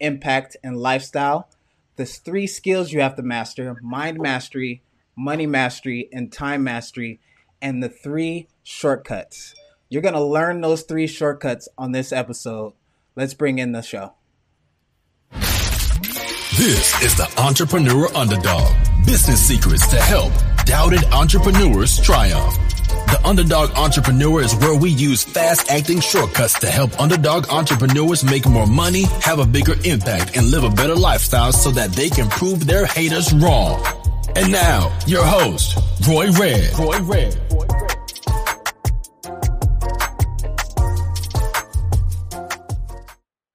impact, and lifestyle. There's three skills you have to master mind mastery, money mastery, and time mastery, and the three shortcuts. You're going to learn those three shortcuts on this episode. Let's bring in the show. This is the Entrepreneur Underdog Business Secrets to help doubted entrepreneurs triumph. The Underdog Entrepreneur is where we use fast acting shortcuts to help underdog entrepreneurs make more money, have a bigger impact, and live a better lifestyle so that they can prove their haters wrong. And now, your host, Roy Red. Roy Red.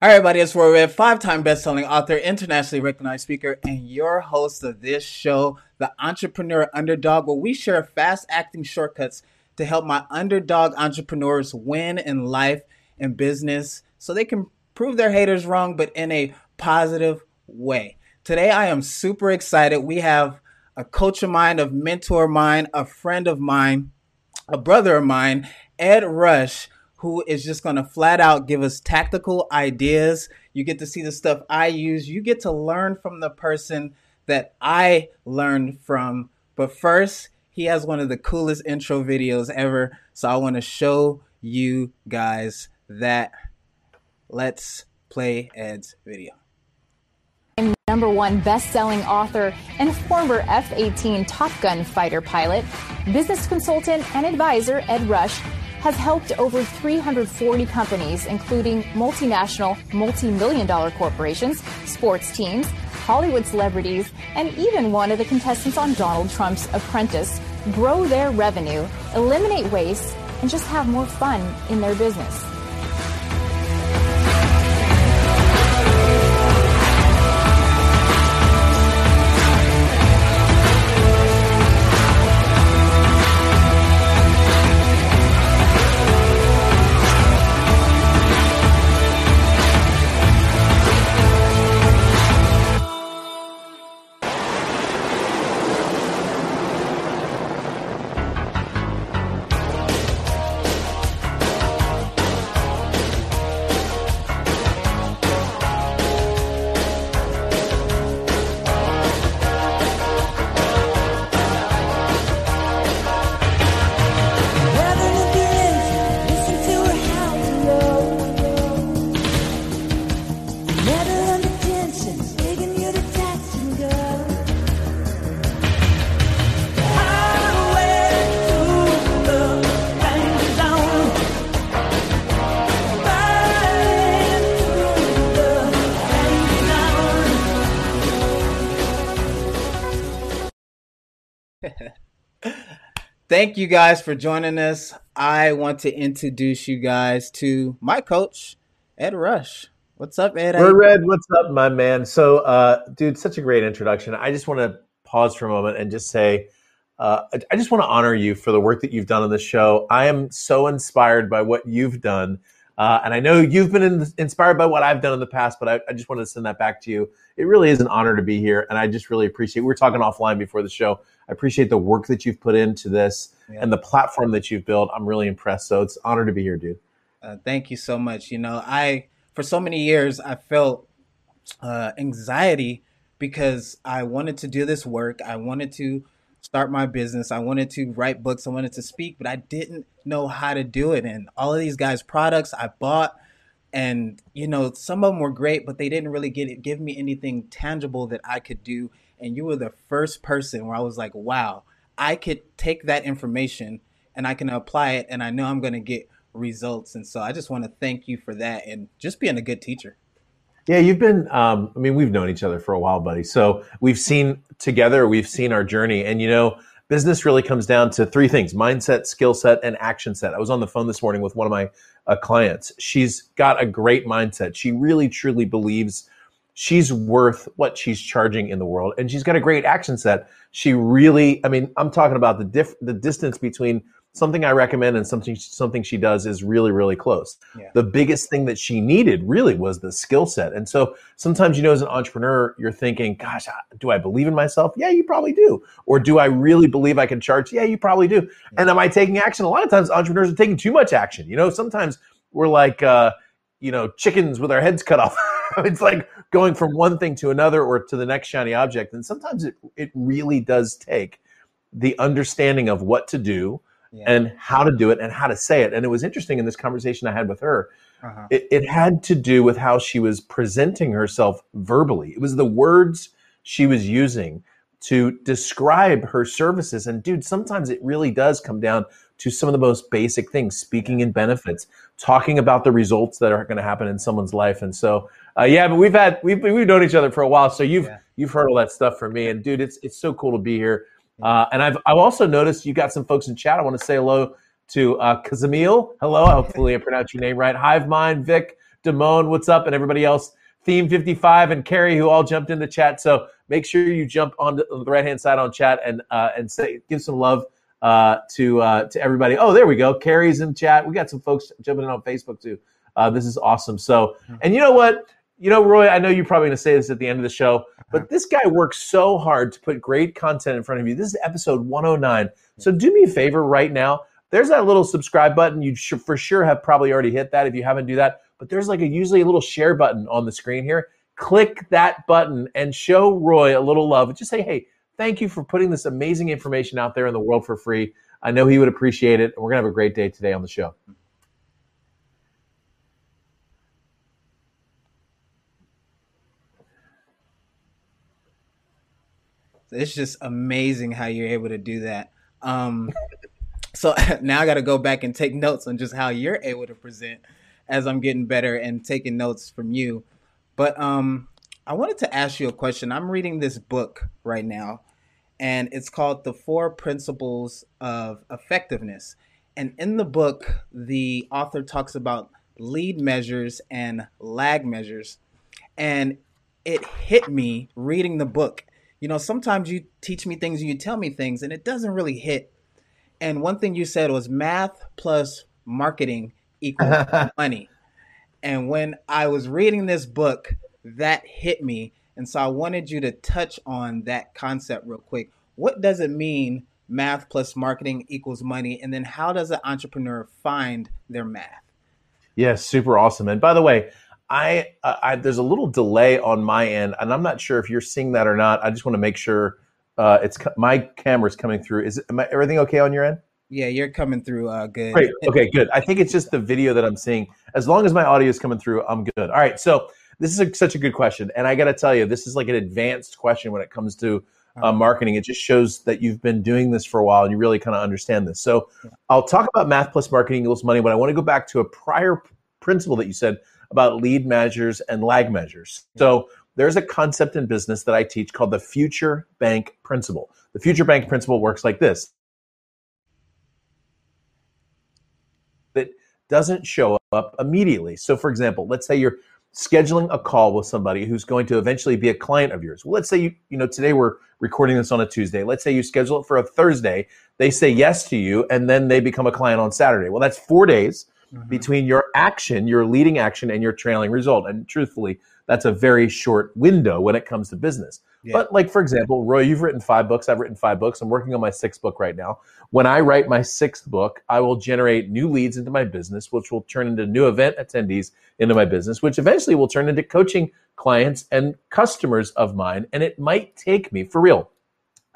Hi, everybody, it's Roy Red, five-time best-selling author, internationally recognized speaker, and your host of this show, The Entrepreneur Underdog, where we share fast-acting shortcuts to help my underdog entrepreneurs win in life and business so they can prove their haters wrong, but in a positive way. Today, I am super excited. We have a coach of mine, a mentor of mine, a friend of mine, a brother of mine, Ed Rush, who is just going to flat out give us tactical ideas. You get to see the stuff I use. You get to learn from the person that I learned from. But first, he has one of the coolest intro videos ever. So I want to show you guys that. Let's play Ed's video. Number one best-selling author and former F-18 Top Gun fighter pilot, business consultant and advisor Ed Rush has helped over 340 companies, including multinational, multi-million dollar corporations, sports teams, Hollywood celebrities, and even one of the contestants on Donald Trump's Apprentice grow their revenue, eliminate waste, and just have more fun in their business. Thank you guys for joining us. I want to introduce you guys to my coach, Ed Rush. What's up, Ed? We're Red. What's up, my man? So, uh, dude, such a great introduction. I just want to pause for a moment and just say, uh, I just want to honor you for the work that you've done on the show. I am so inspired by what you've done. Uh, and I know you've been in, inspired by what I've done in the past, but I, I, just want to send that back to you. It really is an honor to be here. And I just really appreciate, we were talking offline before the show. I appreciate the work that you've put into this yeah. and the platform that you've built. I'm really impressed. So it's an honor to be here, dude. Uh, thank you so much. You know, I for so many years I felt uh, anxiety because I wanted to do this work. I wanted to start my business. I wanted to write books. I wanted to speak, but I didn't know how to do it. And all of these guys' products I bought, and you know, some of them were great, but they didn't really get it, give me anything tangible that I could do and you were the first person where I was like, wow, I could take that information and I can apply it and I know I'm going to get results. And so I just want to thank you for that and just being a good teacher. Yeah, you've been, um, I mean, we've known each other for a while, buddy. So we've seen together, we've seen our journey. And, you know, business really comes down to three things mindset, skill set, and action set. I was on the phone this morning with one of my uh, clients. She's got a great mindset. She really, truly believes she's worth what she's charging in the world. And she's got a great action set she really i mean i'm talking about the diff the distance between something i recommend and something something she does is really really close. Yeah. the biggest thing that she needed really was the skill set. And so sometimes you know as an entrepreneur you're thinking gosh do i believe in myself? Yeah you probably do. Or do i really believe i can charge? Yeah you probably do. Yeah. and am i taking action? A lot of times entrepreneurs are taking too much action. You know sometimes we're like uh you know chickens with our heads cut off it's like going from one thing to another or to the next shiny object. And sometimes it, it really does take the understanding of what to do yeah. and how to do it and how to say it. And it was interesting in this conversation I had with her. Uh-huh. It, it had to do with how she was presenting herself verbally. It was the words she was using to describe her services. And dude, sometimes it really does come down to some of the most basic things, speaking in benefits, talking about the results that are going to happen in someone's life. And so, uh, yeah, but we've had we've we've known each other for a while, so you've yeah. you've heard all that stuff from me. And dude, it's it's so cool to be here. Uh, and I've I've also noticed you got some folks in chat. I want to say hello to uh, Kazamil. Hello, hopefully I pronounced your name right. Hive Mind, Vic, Damone, what's up, and everybody else. Theme 55 and Carrie, who all jumped in the chat. So make sure you jump on the right hand side on chat and uh, and say give some love uh, to uh, to everybody. Oh, there we go. Carrie's in chat. We got some folks jumping in on Facebook too. Uh, this is awesome. So, and you know what? You know, Roy, I know you're probably going to say this at the end of the show, but uh-huh. this guy works so hard to put great content in front of you. This is episode 109. So do me a favor right now. There's that little subscribe button. You should for sure have probably already hit that if you haven't do that. But there's like a usually a little share button on the screen here. Click that button and show Roy a little love. Just say, hey, thank you for putting this amazing information out there in the world for free. I know he would appreciate it. And we're going to have a great day today on the show. It's just amazing how you're able to do that. Um, so now I got to go back and take notes on just how you're able to present as I'm getting better and taking notes from you. But um, I wanted to ask you a question. I'm reading this book right now and it's called The Four Principles of Effectiveness. And in the book, the author talks about lead measures and lag measures. And it hit me reading the book. You know, sometimes you teach me things and you tell me things, and it doesn't really hit. And one thing you said was math plus marketing equals money. And when I was reading this book, that hit me and so I wanted you to touch on that concept real quick. What does it mean math plus marketing equals money? And then how does an entrepreneur find their math? Yes, super awesome. And by the way, I, uh, I, there's a little delay on my end, and I'm not sure if you're seeing that or not. I just want to make sure uh, it's my camera's coming through. Is am I, everything okay on your end? Yeah, you're coming through uh, good. Great. Okay, good. I think it's just the video that I'm seeing. As long as my audio is coming through, I'm good. All right. So this is a, such a good question, and I got to tell you, this is like an advanced question when it comes to uh, uh-huh. marketing. It just shows that you've been doing this for a while and you really kind of understand this. So I'll talk about math plus marketing equals money, but I want to go back to a prior principle that you said about lead measures and lag measures. So there's a concept in business that I teach called the future bank principle. The future bank principle works like this. That doesn't show up immediately. So for example, let's say you're scheduling a call with somebody who's going to eventually be a client of yours. Well, let's say you, you know, today we're recording this on a Tuesday. Let's say you schedule it for a Thursday. They say yes to you and then they become a client on Saturday. Well, that's four days mm-hmm. between your action, your leading action and your trailing result. And truthfully, that's a very short window when it comes to business. Yeah. But like for example, Roy, you've written five books. I've written five books. I'm working on my sixth book right now. When I write my sixth book, I will generate new leads into my business, which will turn into new event attendees into my business, which eventually will turn into coaching clients and customers of mine. And it might take me for real.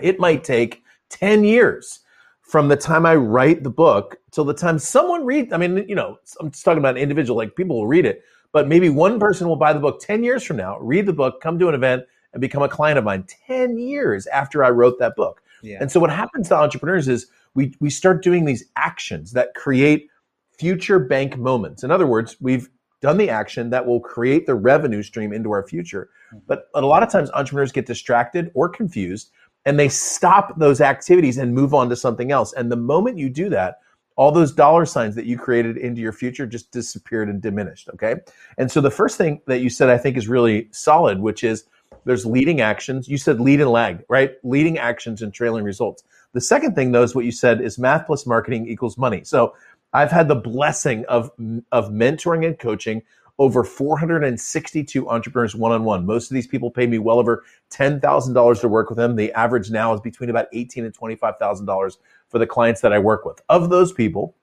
It might take 10 years from the time I write the book till the time someone reads. I mean, you know, I'm just talking about an individual, like people will read it, but maybe one person will buy the book 10 years from now, read the book, come to an event, and become a client of mine 10 years after I wrote that book. Yeah. And so what happens to entrepreneurs is we, we start doing these actions that create future bank moments. In other words, we've done the action that will create the revenue stream into our future. Mm-hmm. But, but a lot of times entrepreneurs get distracted or confused and they stop those activities and move on to something else. And the moment you do that, all those dollar signs that you created into your future just disappeared and diminished. Okay. And so the first thing that you said, I think, is really solid, which is there's leading actions. You said lead and lag, right? Leading actions and trailing results. The second thing, though, is what you said is math plus marketing equals money. So I've had the blessing of, of mentoring and coaching over 462 entrepreneurs one on one. Most of these people pay me well over $10,000 to work with them. The average now is between about $18 and $25,000 for the clients that I work with. Of those people,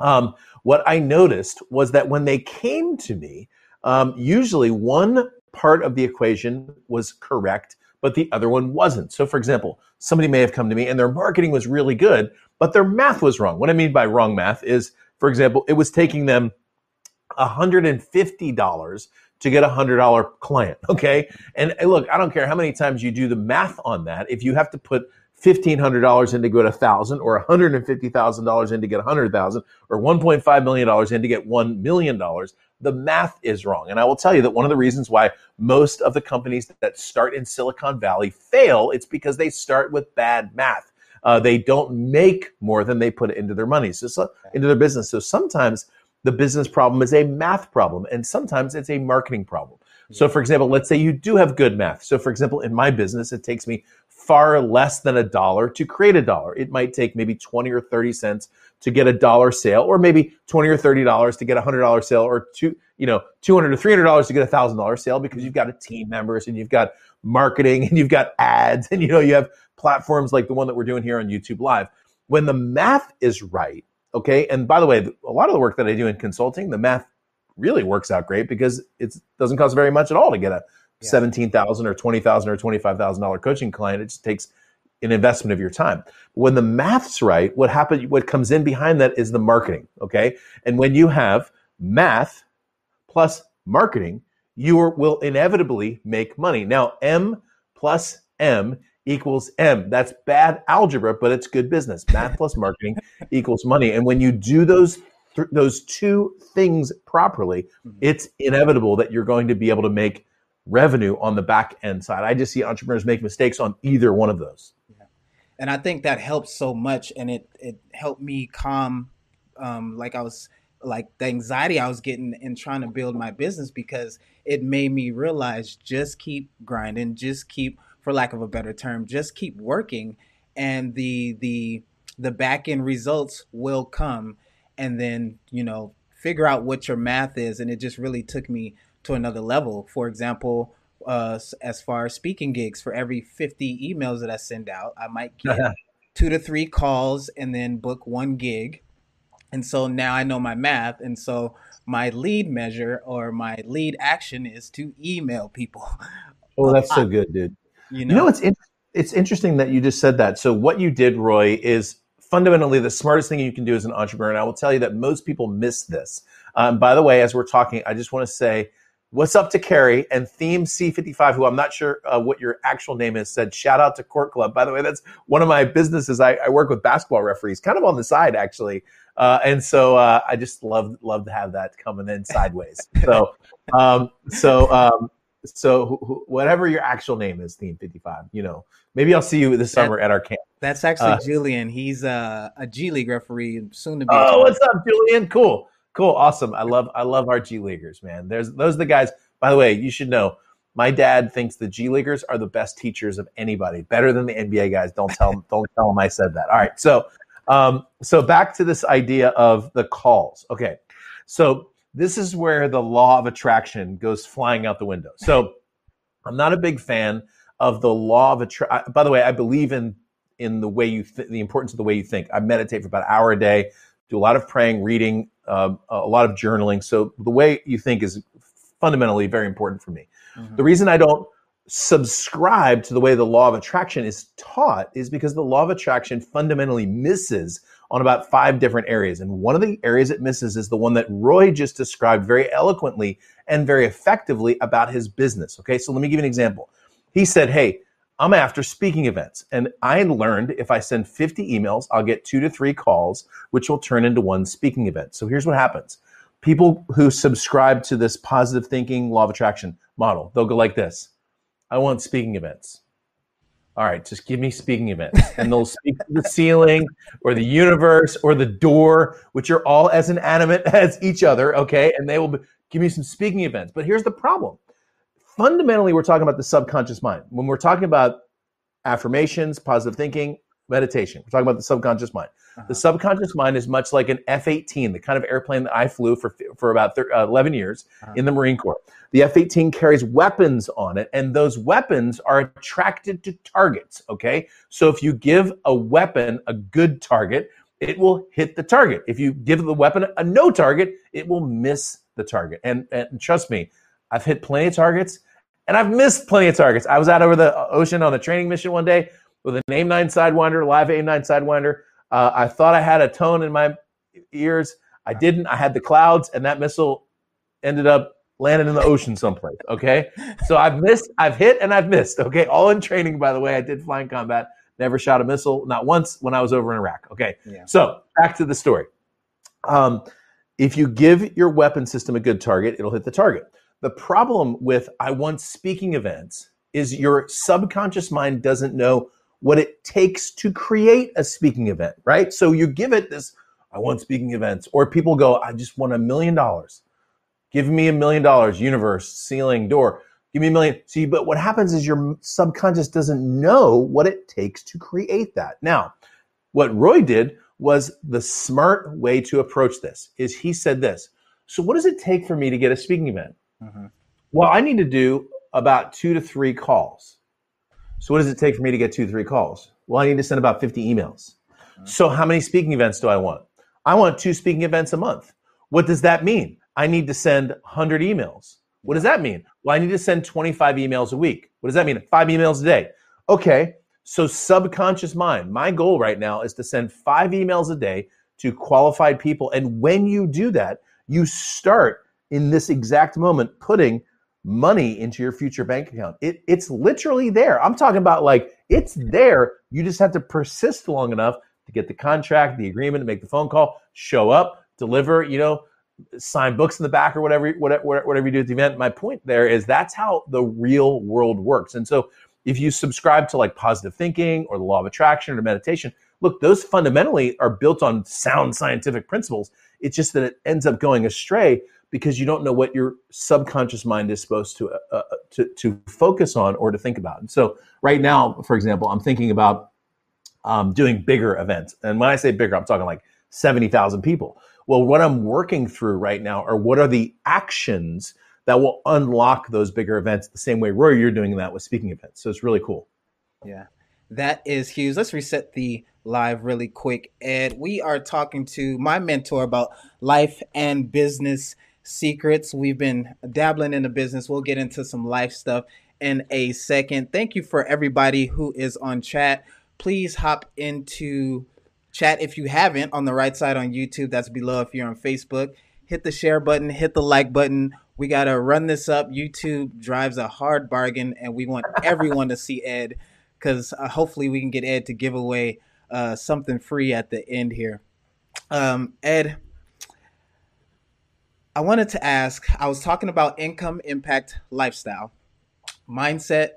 um, what I noticed was that when they came to me, um, usually one part of the equation was correct, but the other one wasn't. So, for example, somebody may have come to me and their marketing was really good, but their math was wrong. What I mean by wrong math is, for example, it was taking them $150 to get a $100 client. Okay. And look, I don't care how many times you do the math on that. If you have to put $1,500 in to get a thousand or $150,000 in to get a hundred thousand or $1.5 million in to get $1 million, the math is wrong. And I will tell you that one of the reasons why most of the companies that start in Silicon Valley fail, it's because they start with bad math. Uh, they don't make more than they put into their money, so, so into their business. So sometimes the business problem is a math problem, and sometimes it's a marketing problem. So, for example, let's say you do have good math. So, for example, in my business, it takes me far less than a dollar to create a dollar. It might take maybe 20 or 30 cents to get a dollar sale, or maybe 20 or 30 dollars to get a hundred dollar sale, or two, you know, 200 or 300 dollars to get a thousand dollar sale because you've got a team members and you've got marketing and you've got ads and you know you have platforms like the one that we're doing here on YouTube Live. When the math is right, okay, and by the way, a lot of the work that I do in consulting, the math really works out great because it doesn't cost very much at all to get a yeah. seventeen thousand or twenty thousand or twenty five thousand dollar coaching client. It just takes an investment of your time. When the math's right, what happens? What comes in behind that is the marketing. Okay, and when you have math plus marketing, you will inevitably make money. Now, M plus M equals M. That's bad algebra, but it's good business. Math plus marketing equals money. And when you do those th- those two things properly, mm-hmm. it's inevitable that you're going to be able to make revenue on the back end side. I just see entrepreneurs make mistakes on either one of those. Yeah. And I think that helps so much, and it it helped me calm, um, like I was like the anxiety I was getting in trying to build my business because it made me realize just keep grinding, just keep, for lack of a better term, just keep working, and the the the back end results will come, and then you know figure out what your math is, and it just really took me to another level. For example, uh, as far as speaking gigs, for every 50 emails that I send out, I might get two to three calls and then book one gig. And so now I know my math. And so my lead measure or my lead action is to email people. Oh, that's so good, dude. You know, you know it's, in- it's interesting that you just said that. So what you did, Roy, is fundamentally the smartest thing you can do as an entrepreneur. And I will tell you that most people miss this. Um, by the way, as we're talking, I just want to say What's up to Carrie and Theme C55, who I'm not sure uh, what your actual name is, said, shout out to Court Club. By the way, that's one of my businesses. I, I work with basketball referees, kind of on the side, actually. Uh, and so uh, I just love love to have that coming in sideways. so, um, so, um, so whatever your actual name is, Theme 55, you know, maybe I'll see you this summer at our camp. That's actually uh, Julian. He's a, a G League referee, soon to be. Oh, what's up, Julian? Cool. Cool, awesome. I love I love our G leaguers, man. There's those are the guys. By the way, you should know my dad thinks the G leaguers are the best teachers of anybody, better than the NBA guys. Don't tell them, don't tell them I said that. All right, so um, so back to this idea of the calls. Okay, so this is where the law of attraction goes flying out the window. So I'm not a big fan of the law of attraction. By the way, I believe in in the way you th- the importance of the way you think. I meditate for about an hour a day, do a lot of praying, reading, uh, a lot of journaling. So the way you think is fundamentally very important for me. Mm-hmm. The reason I don't subscribe to the way the law of attraction is taught is because the law of attraction fundamentally misses on about five different areas. And one of the areas it misses is the one that Roy just described very eloquently and very effectively about his business. Okay, so let me give you an example. He said, Hey, I'm after speaking events. And I learned if I send 50 emails, I'll get two to three calls, which will turn into one speaking event. So here's what happens people who subscribe to this positive thinking law of attraction model, they'll go like this I want speaking events. All right, just give me speaking events. And they'll speak to the ceiling or the universe or the door, which are all as inanimate as each other, okay? And they will be, give me some speaking events. But here's the problem fundamentally, we're talking about the subconscious mind. When we're talking about affirmations, positive thinking, meditation, we're talking about the subconscious mind. Uh-huh. The subconscious mind is much like an F 18, the kind of airplane that I flew for, for about thir- uh, 11 years uh-huh. in the Marine Corps. The F 18 carries weapons on it, and those weapons are attracted to targets. Okay. So if you give a weapon a good target, it will hit the target. If you give the weapon a no target, it will miss the target. And, and trust me, I've hit plenty of targets and I've missed plenty of targets. I was out over the ocean on a training mission one day with an AIM 9 Sidewinder, live AIM 9 Sidewinder. Uh, I thought I had a tone in my ears. I didn't. I had the clouds, and that missile ended up landing in the ocean someplace. Okay. So I've missed, I've hit, and I've missed. Okay. All in training, by the way. I did flying combat, never shot a missile, not once when I was over in Iraq. Okay. Yeah. So back to the story. Um, if you give your weapon system a good target, it'll hit the target. The problem with I want speaking events is your subconscious mind doesn't know what it takes to create a speaking event, right? So you give it this, I want speaking events, or people go, I just want a million dollars. Give me a million dollars, universe, ceiling, door. Give me a million. See, but what happens is your subconscious doesn't know what it takes to create that. Now, what Roy did was the smart way to approach this is he said this. So what does it take for me to get a speaking event? Mm-hmm. Well, I need to do about two to three calls. So what does it take for me to get two, to three calls? Well, I need to send about 50 emails. Mm-hmm. So how many speaking events do I want? I want two speaking events a month. What does that mean? I need to send 100 emails. What does that mean? Well, I need to send 25 emails a week. What does that mean? Five emails a day. Okay. So, subconscious mind, my goal right now is to send five emails a day to qualified people. And when you do that, you start in this exact moment putting money into your future bank account. It, it's literally there. I'm talking about like it's there. You just have to persist long enough to get the contract, the agreement, make the phone call, show up, deliver, you know, sign books in the back or whatever, whatever, whatever you do at the event. My point there is that's how the real world works. And so if you subscribe to like positive thinking or the law of attraction or meditation, look, those fundamentally are built on sound scientific principles. It's just that it ends up going astray because you don't know what your subconscious mind is supposed to uh, uh to to focus on or to think about. And so, right now, for example, I'm thinking about um, doing bigger events. And when I say bigger, I'm talking like seventy thousand people. Well, what I'm working through right now are what are the actions that will unlock those bigger events the same way Roy, you're doing that with speaking events. So it's really cool. Yeah. That is huge. Let's reset the live really quick. Ed, we are talking to my mentor about life and business secrets. We've been dabbling in the business. We'll get into some life stuff in a second. Thank you for everybody who is on chat. Please hop into chat if you haven't on the right side on YouTube. That's below if you're on Facebook. Hit the share button, hit the like button. We got to run this up. YouTube drives a hard bargain, and we want everyone to see Ed because uh, hopefully we can get Ed to give away uh, something free at the end here. Um, Ed, I wanted to ask I was talking about income impact lifestyle, mindset,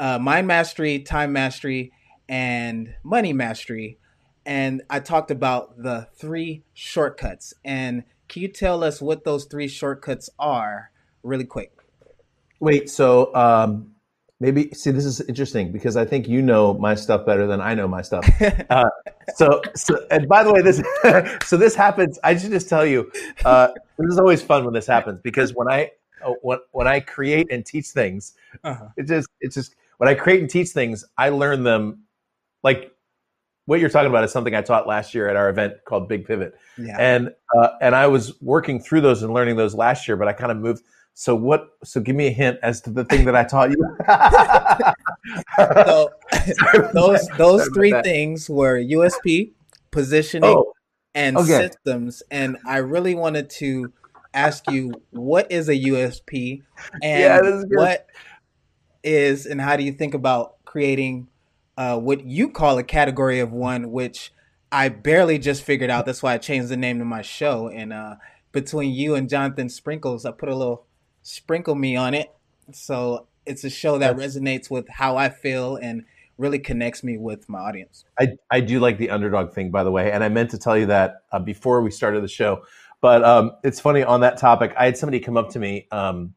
uh, mind mastery, time mastery, and money mastery. And I talked about the three shortcuts. And can you tell us what those three shortcuts are really quick? Wait, so um, maybe see this is interesting because I think you know my stuff better than I know my stuff. Uh, so, so and by the way, this so this happens. I should just tell you, uh, this is always fun when this happens because when I uh, when when I create and teach things, uh-huh. it just it's just when I create and teach things, I learn them like what you're talking about is something I taught last year at our event called Big Pivot, yeah. and uh, and I was working through those and learning those last year, but I kind of moved so what? So give me a hint as to the thing that I taught you. so those those three things were USP, positioning, oh, and okay. systems. And I really wanted to ask you what is a USP and yeah, is what is and how do you think about creating uh, what you call a category of one, which I barely just figured out. That's why I changed the name to my show. And uh, between you and Jonathan Sprinkles, I put a little sprinkle me on it. So it's a show that That's, resonates with how I feel and really connects me with my audience. I, I do like the underdog thing, by the way. And I meant to tell you that uh, before we started the show. But um, it's funny on that topic. I had somebody come up to me um,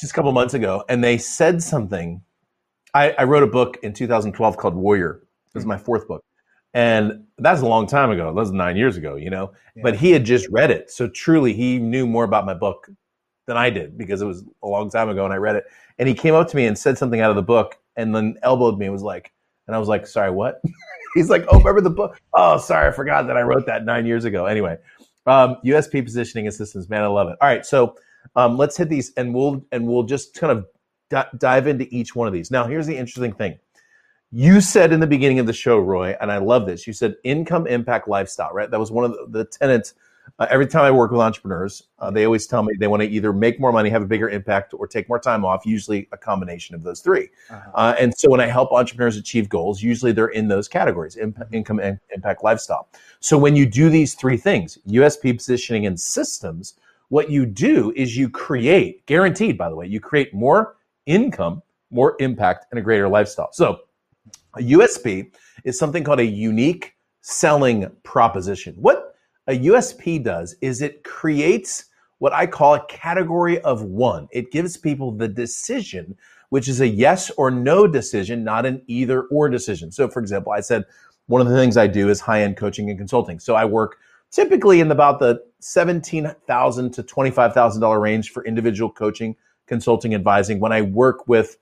just a couple months ago and they said something. I, I wrote a book in 2012 called Warrior. It was my fourth book. And that's a long time ago. That was nine years ago, you know. Yeah. But he had just read it, so truly he knew more about my book than I did because it was a long time ago and I read it. And he came up to me and said something out of the book, and then elbowed me and was like, and I was like, sorry, what? He's like, oh, remember the book? Oh, sorry, I forgot that I wrote that nine years ago. Anyway, Um, USP positioning and systems, man, I love it. All right, so um, let's hit these, and we'll and we'll just kind of d- dive into each one of these. Now, here's the interesting thing. You said in the beginning of the show, Roy, and I love this. You said income, impact, lifestyle. Right? That was one of the, the tenets uh, every time I work with entrepreneurs, uh, they always tell me they want to either make more money, have a bigger impact, or take more time off, usually a combination of those 3 uh-huh. uh, and so when I help entrepreneurs achieve goals, usually they're in those categories imp- mm-hmm. income, in- impact, lifestyle. So when you do these three things USP positioning and systems, what you do is you create, guaranteed by the way, you create more income, more impact, and a greater lifestyle. So a USP is something called a unique selling proposition. What a USP does is it creates what I call a category of one. It gives people the decision, which is a yes or no decision, not an either or decision. So, for example, I said one of the things I do is high end coaching and consulting. So I work typically in about the 17,000 to $25,000 range for individual coaching, consulting, advising. When I work with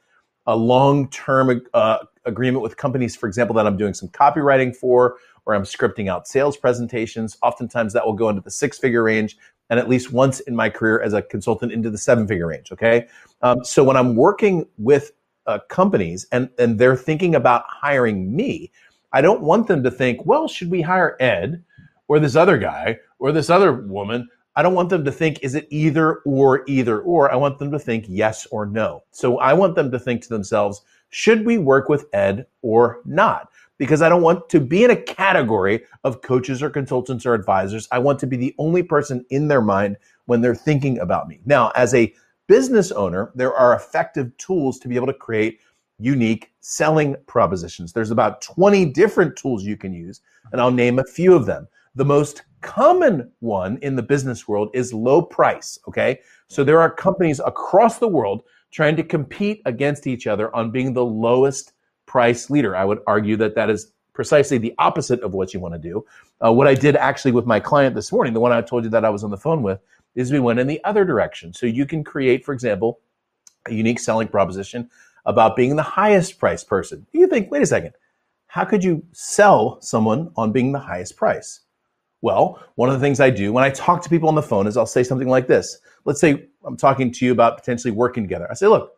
a long term uh, agreement with companies, for example, that I'm doing some copywriting for or I'm scripting out sales presentations. Oftentimes that will go into the six figure range and at least once in my career as a consultant into the seven figure range. Okay. Um, so when I'm working with uh, companies and, and they're thinking about hiring me, I don't want them to think, well, should we hire Ed or this other guy or this other woman? I don't want them to think, is it either or, either or? I want them to think yes or no. So I want them to think to themselves, should we work with Ed or not? because I don't want to be in a category of coaches or consultants or advisors. I want to be the only person in their mind when they're thinking about me. Now, as a business owner, there are effective tools to be able to create unique selling propositions. There's about 20 different tools you can use, and I'll name a few of them. The most common one in the business world is low price, okay? So there are companies across the world trying to compete against each other on being the lowest price leader. I would argue that that is precisely the opposite of what you want to do. Uh, what I did actually with my client this morning, the one I told you that I was on the phone with, is we went in the other direction. So you can create, for example, a unique selling proposition about being the highest price person. You think, wait a second, how could you sell someone on being the highest price? Well, one of the things I do when I talk to people on the phone is I'll say something like this. Let's say I'm talking to you about potentially working together. I say, look,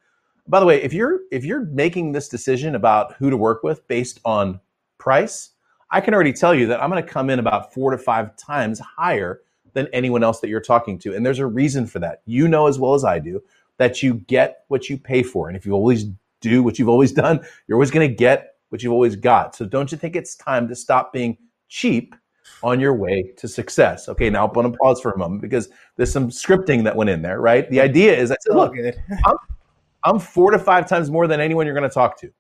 by the way, if you're if you're making this decision about who to work with based on price, I can already tell you that I'm going to come in about 4 to 5 times higher than anyone else that you're talking to. And there's a reason for that. You know as well as I do that you get what you pay for. And if you always do what you've always done, you're always going to get what you've always got. So don't you think it's time to stop being cheap on your way to success? Okay, now I'm going to pause for a moment because there's some scripting that went in there, right? The idea is I said, oh, look, I'm, I'm four to five times more than anyone you're going to talk to.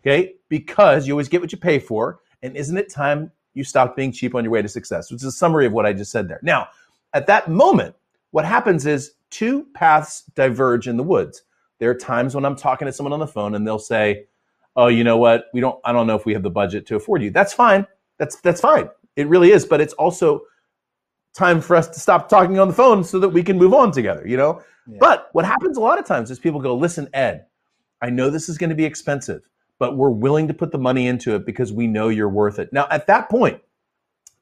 Okay. Because you always get what you pay for. And isn't it time you stopped being cheap on your way to success? Which is a summary of what I just said there. Now, at that moment, what happens is two paths diverge in the woods. There are times when I'm talking to someone on the phone and they'll say, Oh, you know what? We don't, I don't know if we have the budget to afford you. That's fine. That's, that's fine. It really is. But it's also time for us to stop talking on the phone so that we can move on together, you know? But what happens a lot of times is people go, listen, Ed, I know this is going to be expensive, but we're willing to put the money into it because we know you're worth it. Now, at that point,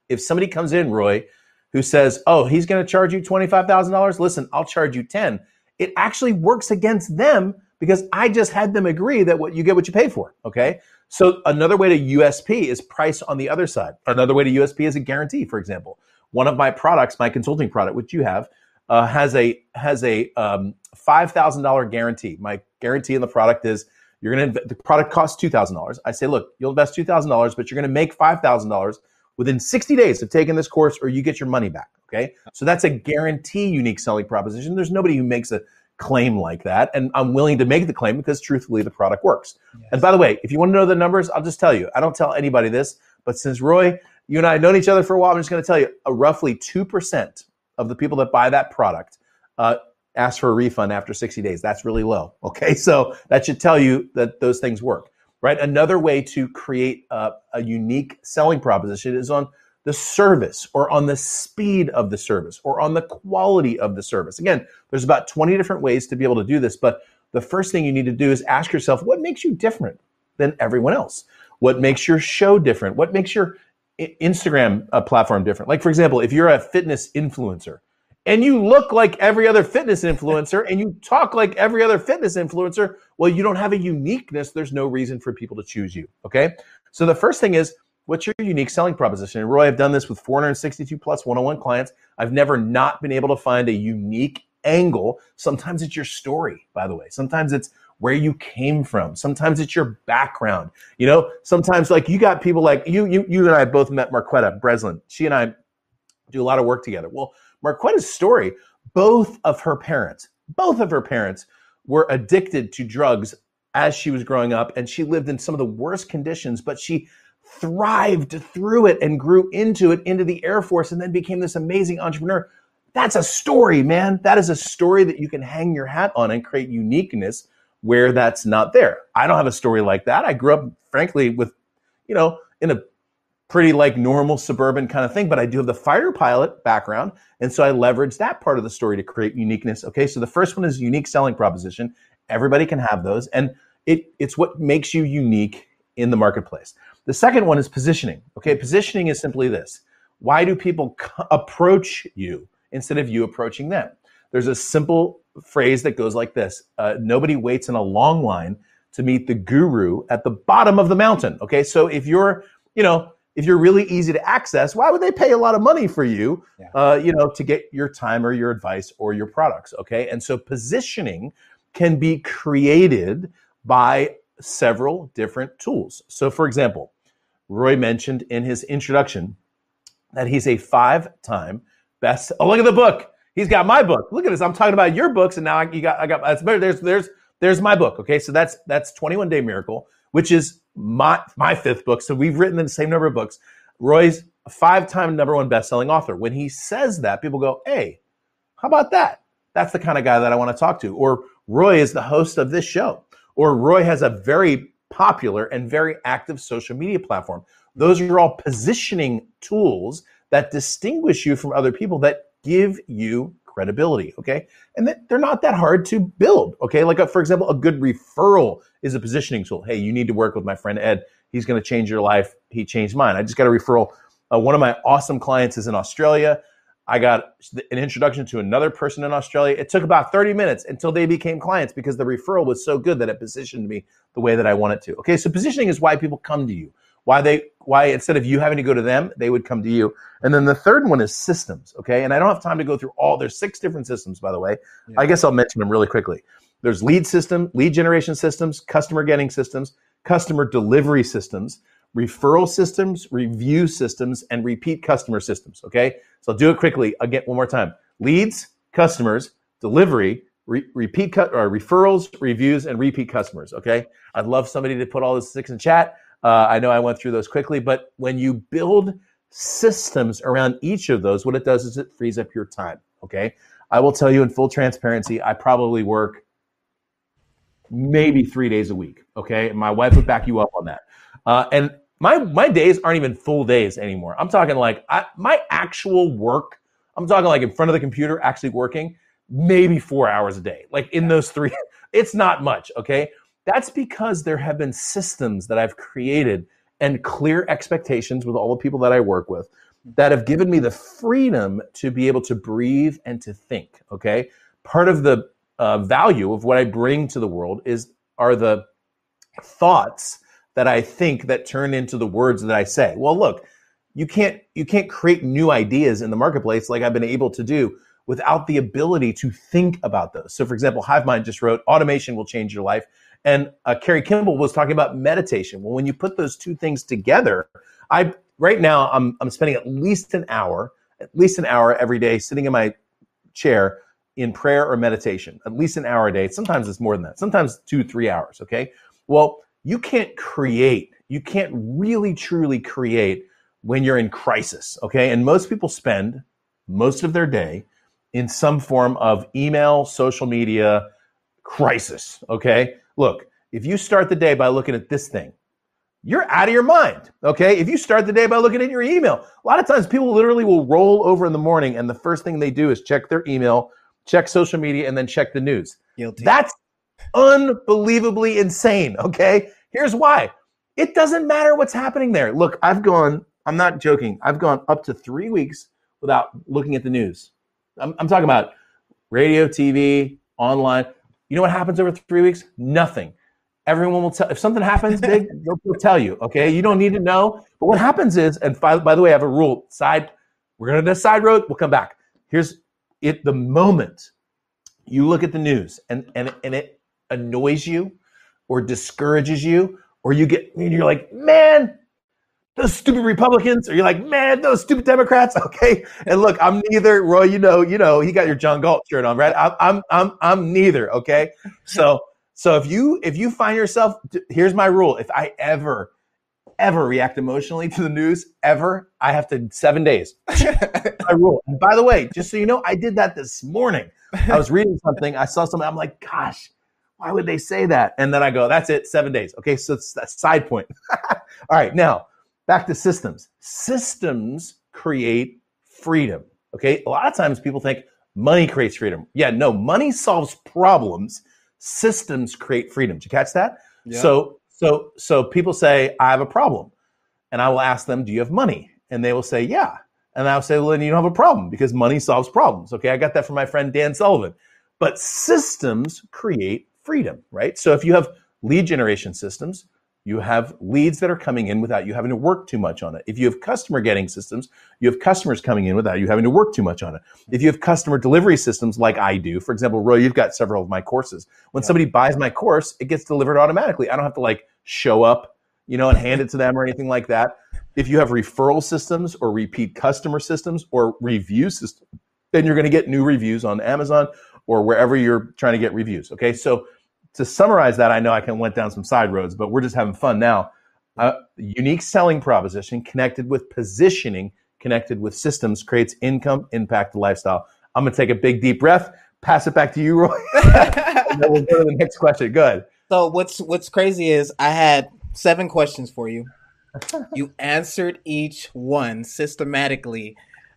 if somebody comes in, Roy, who says, oh, he's going to charge you $25,000, listen, I'll charge you 10. It actually works against them because I just had them agree that what you get what you pay for. Okay. So another way to USP is price on the other side. Another way to USP is a guarantee, for example. One of my products, my consulting product, which you have, uh, has a has a um, five thousand dollar guarantee. My guarantee in the product is you're going to the product costs two thousand dollars. I say, look, you'll invest two thousand dollars, but you're going to make five thousand dollars within sixty days of taking this course, or you get your money back. Okay, so that's a guarantee unique selling proposition. There's nobody who makes a claim like that, and I'm willing to make the claim because truthfully, the product works. Yes. And by the way, if you want to know the numbers, I'll just tell you. I don't tell anybody this, but since Roy, you and I have known each other for a while, I'm just going to tell you, a roughly two percent of the people that buy that product uh, ask for a refund after 60 days. That's really low. Okay. So that should tell you that those things work, right? Another way to create a, a unique selling proposition is on the service or on the speed of the service or on the quality of the service. Again, there's about 20 different ways to be able to do this, but the first thing you need to do is ask yourself what makes you different than everyone else? What makes your show different? What makes your Instagram uh, platform different. Like, for example, if you're a fitness influencer and you look like every other fitness influencer and you talk like every other fitness influencer, well, you don't have a uniqueness. There's no reason for people to choose you. Okay. So the first thing is, what's your unique selling proposition? And Roy, I've done this with 462 plus one on one clients. I've never not been able to find a unique angle. Sometimes it's your story, by the way. Sometimes it's where you came from. Sometimes it's your background. You know, sometimes like you got people like you, you, you and I both met Marquetta Breslin. She and I do a lot of work together. Well, Marquetta's story, both of her parents, both of her parents were addicted to drugs as she was growing up, and she lived in some of the worst conditions, but she thrived through it and grew into it into the Air Force and then became this amazing entrepreneur. That's a story, man. That is a story that you can hang your hat on and create uniqueness where that's not there. I don't have a story like that. I grew up, frankly, with, you know, in a pretty like normal suburban kind of thing, but I do have the fighter pilot background. And so I leverage that part of the story to create uniqueness. Okay. So the first one is unique selling proposition. Everybody can have those. And it, it's what makes you unique in the marketplace. The second one is positioning. Okay. Positioning is simply this. Why do people approach you instead of you approaching them? There's a simple phrase that goes like this uh, Nobody waits in a long line to meet the guru at the bottom of the mountain. Okay. So if you're, you know, if you're really easy to access, why would they pay a lot of money for you, yeah. uh, you know, to get your time or your advice or your products? Okay. And so positioning can be created by several different tools. So, for example, Roy mentioned in his introduction that he's a five time best. Oh, look at the book. He's got my book. Look at this. I'm talking about your books, and now I, you got I got that's better. there's there's there's my book. Okay, so that's that's 21 Day Miracle, which is my my fifth book. So we've written the same number of books. Roy's a five-time number one best-selling author. When he says that, people go, "Hey, how about that?" That's the kind of guy that I want to talk to. Or Roy is the host of this show. Or Roy has a very popular and very active social media platform. Those are all positioning tools that distinguish you from other people that give you credibility. Okay. And that they're not that hard to build. Okay. Like, a, for example, a good referral is a positioning tool. Hey, you need to work with my friend Ed. He's going to change your life. He changed mine. I just got a referral. Uh, one of my awesome clients is in Australia. I got an introduction to another person in Australia. It took about 30 minutes until they became clients because the referral was so good that it positioned me the way that I wanted to. Okay, so positioning is why people come to you. Why they why instead of you having to go to them, they would come to you. And then the third one is systems. Okay, and I don't have time to go through all. There's six different systems, by the way. Yeah. I guess I'll mention them really quickly. There's lead system, lead generation systems, customer getting systems, customer delivery systems, referral systems, review systems, and repeat customer systems. Okay. So I'll do it quickly again one more time. Leads, customers, delivery, re- repeat cut or referrals, reviews, and repeat customers. Okay. I'd love somebody to put all this six in chat. Uh, I know I went through those quickly, but when you build systems around each of those, what it does is it frees up your time. Okay. I will tell you in full transparency, I probably work maybe three days a week. Okay. My wife would back you up on that. Uh, and my my days aren't even full days anymore. I'm talking like I, my actual work. I'm talking like in front of the computer, actually working, maybe four hours a day. Like in those three, it's not much. Okay, that's because there have been systems that I've created and clear expectations with all the people that I work with that have given me the freedom to be able to breathe and to think. Okay, part of the uh, value of what I bring to the world is are the thoughts that I think that turn into the words that I say. Well, look, you can't you can't create new ideas in the marketplace like I've been able to do without the ability to think about those. So, for example, HiveMind just wrote, "Automation will change your life," and uh, Carrie Kimball was talking about meditation. Well, when you put those two things together, I right now I'm I'm spending at least an hour, at least an hour every day, sitting in my chair in prayer or meditation. At least an hour a day. Sometimes it's more than that. Sometimes two, three hours. Okay. Well, you can't create, you can't really truly create when you're in crisis, okay? And most people spend most of their day in some form of email, social media crisis, okay? Look, if you start the day by looking at this thing, you're out of your mind, okay? If you start the day by looking at your email, a lot of times people literally will roll over in the morning and the first thing they do is check their email, check social media, and then check the news. Guilty. That's unbelievably insane. Okay. Here's why it doesn't matter what's happening there. Look, I've gone I'm not joking. I've gone up to three weeks without looking at the news. I'm, I'm talking about radio, TV, online. You know what happens over three weeks? Nothing. Everyone will tell if something happens big, they'll, tell you. Okay, you don't need to know. But what happens is, and by, by the way, I have a rule. Side, we're gonna do side road. We'll come back. Here's it. The moment you look at the news and and and it annoys you, or discourages you, or you get you're like, man, those stupid Republicans, or you're like, man, those stupid Democrats. Okay, and look, I'm neither. Roy, you know, you know, he got your John Galt shirt on, right? I'm, I'm, I'm, I'm neither. Okay, so, so if you if you find yourself, here's my rule: if I ever, ever react emotionally to the news, ever, I have to seven days. my rule. And by the way, just so you know, I did that this morning. I was reading something, I saw something, I'm like, gosh, why would they say that? And then I go, that's it, seven days. Okay, so it's a side point. All right, now back to systems. Systems create freedom. Okay. A lot of times people think money creates freedom. Yeah, no, money solves problems. Systems create freedom. Did you catch that? Yeah. So, so, so people say, I have a problem. And I will ask them, Do you have money? And they will say, Yeah. And I'll say, Well, then you don't have a problem because money solves problems. Okay. I got that from my friend Dan Sullivan. But systems create freedom, right? So if you have lead generation systems, you have leads that are coming in without you having to work too much on it. If you have customer getting systems, you have customers coming in without you having to work too much on it. If you have customer delivery systems like I do, for example, Roy, you've got several of my courses. When yeah. somebody buys my course, it gets delivered automatically. I don't have to like show up, you know, and hand it to them or anything like that. If you have referral systems or repeat customer systems or review systems, then you're going to get new reviews on Amazon or wherever you're trying to get reviews. Okay. So to summarize that, I know I can went down some side roads, but we're just having fun now. Unique selling proposition connected with positioning, connected with systems, creates income, impact, lifestyle. I'm gonna take a big deep breath, pass it back to you, Roy, and then we'll go to the next question. Good. So what's what's crazy is I had seven questions for you. you answered each one systematically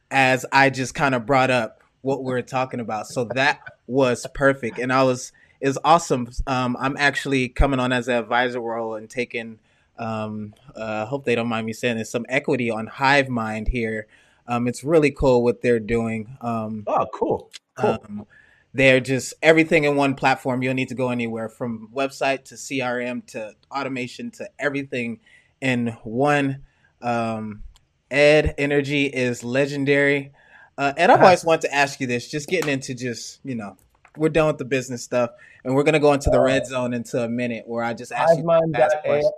as I just kind of brought up what we are talking about. So that was perfect. And I was is awesome. Um, I'm actually coming on as an advisor role and taking. Um, uh, hope they don't mind me saying this. Some equity on Hive Mind here. Um, it's really cool what they're doing. Um, oh, cool. Cool. Um, they're just everything in one platform. You don't need to go anywhere from website to CRM to automation to everything in one. Um, Ed Energy is legendary. Uh, Ed, I've always wanted to ask you this, just getting into just, you know, we're done with the business stuff, and we're gonna go into the red zone into a minute where I just ask Hivemind. you.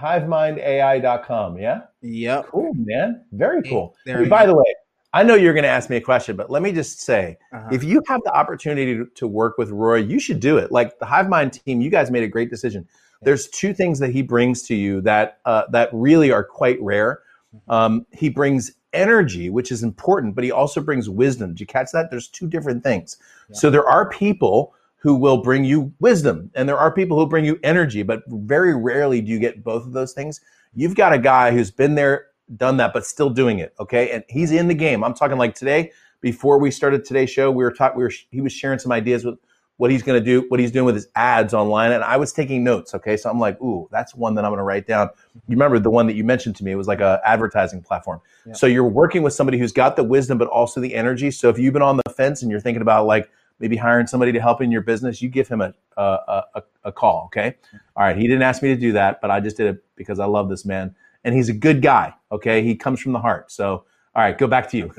HiveMindAI.com, yeah? Yep. Cool, man. Very cool. Hey, by the way, I know you're going to ask me a question, but let me just say uh-huh. if you have the opportunity to, to, work with Roy, you should do it. Like the HiveMind team, you guys made a great decision. There's two things that he brings to you that uh, that really are quite rare. Mm-hmm. Um, he brings energy, which is important, but he also brings wisdom. Did you catch that? There's two different things. Yeah. So there are people who will bring you wisdom and there are people who bring you energy, but very rarely do you get both of those things. You've got a guy who's been there, done that, but still doing it. Okay. And he's in the game. I'm talking like today, before we started today's show, we were talking, we were, he was sharing some ideas with what he's going to do, what he's doing with his ads online. And I was taking notes. Okay. So I'm like, ooh, that's one that I'm going to write down. You remember the one that you mentioned to me? It was like a advertising platform. Yeah. So you're working with somebody who's got the wisdom, but also the energy. So if you've been on the fence and you're thinking about like maybe hiring somebody to help in your business, you give him a, a, a, a call. Okay. All right. He didn't ask me to do that, but I just did it because I love this man and he's a good guy. Okay. He comes from the heart. So, all right, go back to you.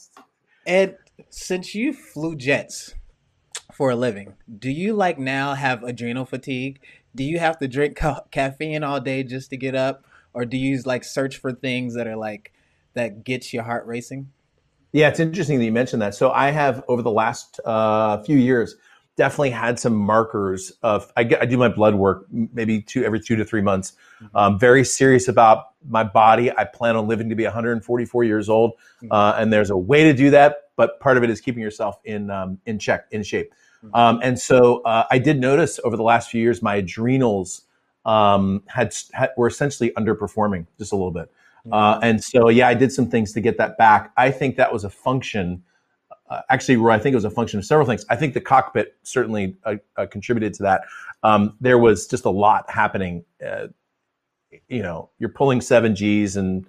Ed, since you flew jets, for a living. Do you like now have adrenal fatigue? Do you have to drink ca- caffeine all day just to get up, or do you like search for things that are like that gets your heart racing? Yeah, it's interesting that you mentioned that. So I have over the last uh, few years definitely had some markers of I, I do my blood work maybe two every two to three months. Mm-hmm. Um, very serious about my body. I plan on living to be 144 years old, mm-hmm. uh, and there's a way to do that. But part of it is keeping yourself in um, in check, in shape. Um, and so uh, I did notice over the last few years my adrenals um, had, had, were essentially underperforming just a little bit. Uh, and so yeah, I did some things to get that back. I think that was a function. Uh, actually, Roy, I think it was a function of several things. I think the cockpit certainly uh, uh, contributed to that. Um, there was just a lot happening. Uh, you know, you're pulling seven Gs and